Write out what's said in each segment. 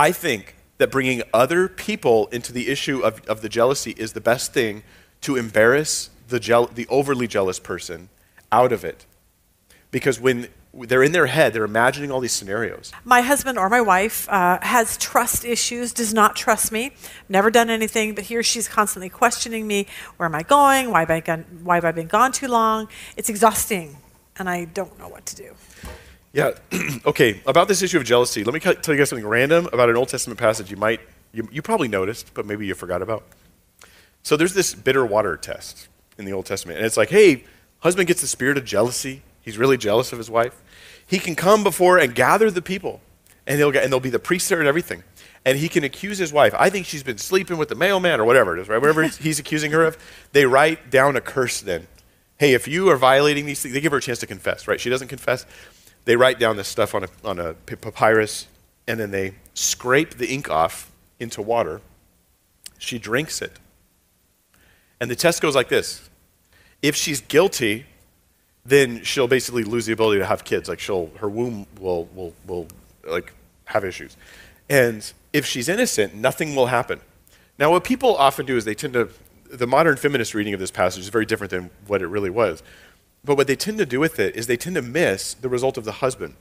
I think that bringing other people into the issue of, of the jealousy is the best thing to embarrass the, jeal- the overly jealous person out of it. Because when they're in their head, they're imagining all these scenarios. My husband or my wife uh, has trust issues, does not trust me, never done anything, but he or she's constantly questioning me where am I going? Why have I, why have I been gone too long? It's exhausting, and I don't know what to do. Yeah, okay, about this issue of jealousy, let me tell you guys something random about an Old Testament passage you might, you, you probably noticed, but maybe you forgot about. So there's this bitter water test in the Old Testament, and it's like, hey, husband gets the spirit of jealousy He's really jealous of his wife. He can come before and gather the people, and, he'll get, and there'll be the priest there and everything. And he can accuse his wife. I think she's been sleeping with the mailman or whatever it is, right? Whatever he's accusing her of. They write down a curse then. Hey, if you are violating these things, they give her a chance to confess, right? She doesn't confess. They write down this stuff on a, on a papyrus, and then they scrape the ink off into water. She drinks it. And the test goes like this if she's guilty, then she'll basically lose the ability to have kids. Like she'll, her womb will, will, will like have issues. And if she's innocent, nothing will happen. Now, what people often do is they tend to, the modern feminist reading of this passage is very different than what it really was. But what they tend to do with it is they tend to miss the result of the husband.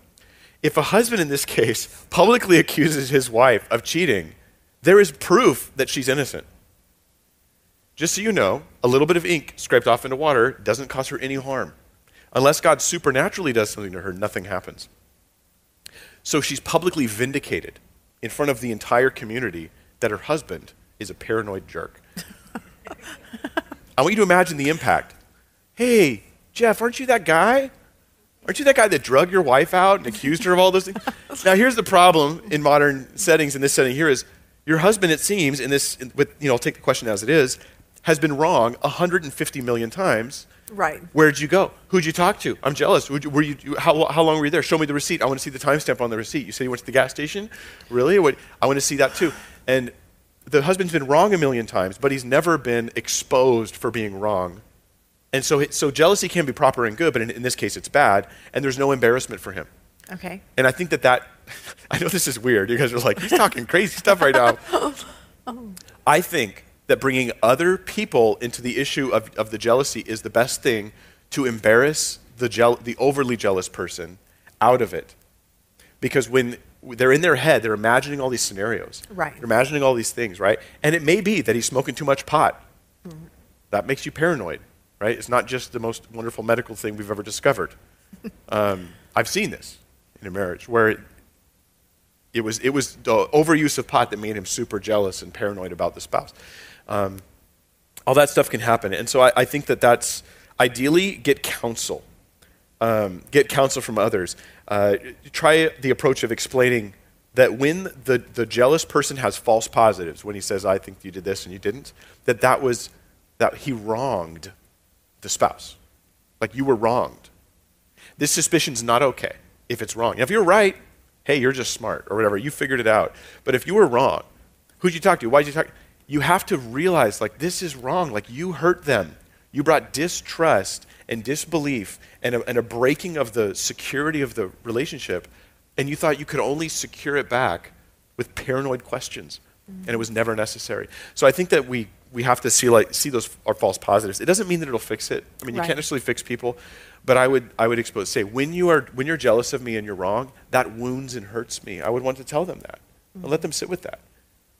If a husband in this case publicly accuses his wife of cheating, there is proof that she's innocent. Just so you know, a little bit of ink scraped off into water doesn't cause her any harm. Unless God supernaturally does something to her, nothing happens. So she's publicly vindicated in front of the entire community that her husband is a paranoid jerk. I want you to imagine the impact. Hey, Jeff, aren't you that guy? Aren't you that guy that drug your wife out and accused her of all those things? now, here's the problem in modern settings, in this setting here, is your husband, it seems, in this, with, you know, I'll take the question as it is, has been wrong 150 million times Right. Where'd you go? Who'd you talk to? I'm jealous. You, were you, how, how long were you there? Show me the receipt. I want to see the timestamp on the receipt. You said you went to the gas station? Really? What, I want to see that too. And the husband's been wrong a million times, but he's never been exposed for being wrong. And so, so jealousy can be proper and good, but in, in this case, it's bad, and there's no embarrassment for him. Okay. And I think that that, I know this is weird. You guys are like, he's talking crazy stuff right now. I think that bringing other people into the issue of, of the jealousy is the best thing to embarrass the, je- the overly jealous person out of it. Because when they're in their head, they're imagining all these scenarios. Right. They're imagining all these things, right? And it may be that he's smoking too much pot. Mm-hmm. That makes you paranoid, right? It's not just the most wonderful medical thing we've ever discovered. um, I've seen this in a marriage where it, it was, it was the overuse of pot that made him super jealous and paranoid about the spouse. Um, all that stuff can happen. And so I, I think that that's ideally get counsel. Um, get counsel from others. Uh, try the approach of explaining that when the, the jealous person has false positives, when he says, I think you did this and you didn't, that that was that he wronged the spouse. Like you were wronged. This suspicion's not okay if it's wrong. If you're right, hey, you're just smart or whatever. You figured it out. But if you were wrong, who'd you talk to? Why'd you talk? you have to realize, like, this is wrong. Like, you hurt them. You brought distrust and disbelief and a, and a breaking of the security of the relationship, and you thought you could only secure it back with paranoid questions, mm-hmm. and it was never necessary. So I think that we, we have to see, like, see those are false positives. It doesn't mean that it'll fix it. I mean, you can't necessarily fix people, but I would, I would expose, say, when, you are, when you're jealous of me and you're wrong, that wounds and hurts me. I would want to tell them that mm-hmm. and let them sit with that.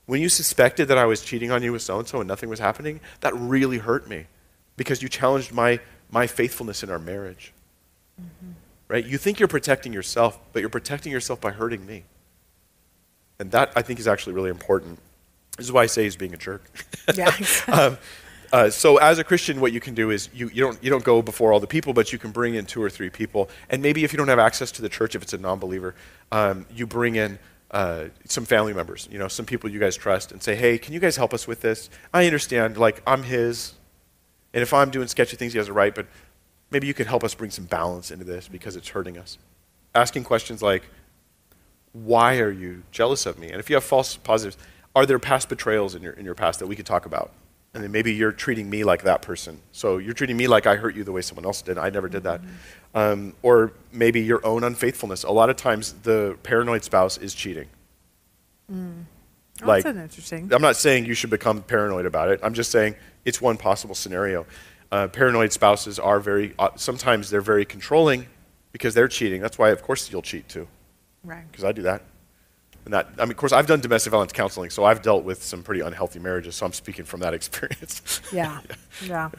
When you suspected that I was cheating on you with so and so and nothing was happening, that really hurt me because you challenged my, my faithfulness in our marriage. Mm-hmm. Right? You think you're protecting yourself, but you're protecting yourself by hurting me. And that, I think, is actually really important. This is why I say he's being a jerk. Yeah. um, uh, so as a Christian, what you can do is you, you, don't, you don't go before all the people, but you can bring in two or three people. And maybe if you don't have access to the church, if it's a non-believer, um, you bring in uh, some family members, you know, some people you guys trust, and say, hey, can you guys help us with this? I understand, like, I'm his, and if I'm doing sketchy things, he has a right, but maybe you could help us bring some balance into this because it's hurting us. Asking questions like, why are you jealous of me? And if you have false positives, are there past betrayals in your, in your past that we could talk about? And then maybe you're treating me like that person. So you're treating me like I hurt you the way someone else did. I never did that. Mm-hmm. Um, or maybe your own unfaithfulness. A lot of times the paranoid spouse is cheating. Oh, Like, that's interesting. I'm not saying you should become paranoid about it. I'm just saying it's one possible scenario. Uh, paranoid spouses are very, uh, sometimes they're very controlling because they're cheating. That's why, of course, you'll cheat too, Right. because I do that. I mean, of course, I've done domestic violence counseling, so I've dealt with some pretty unhealthy marriages, so I'm speaking from that experience. Yeah. Yeah.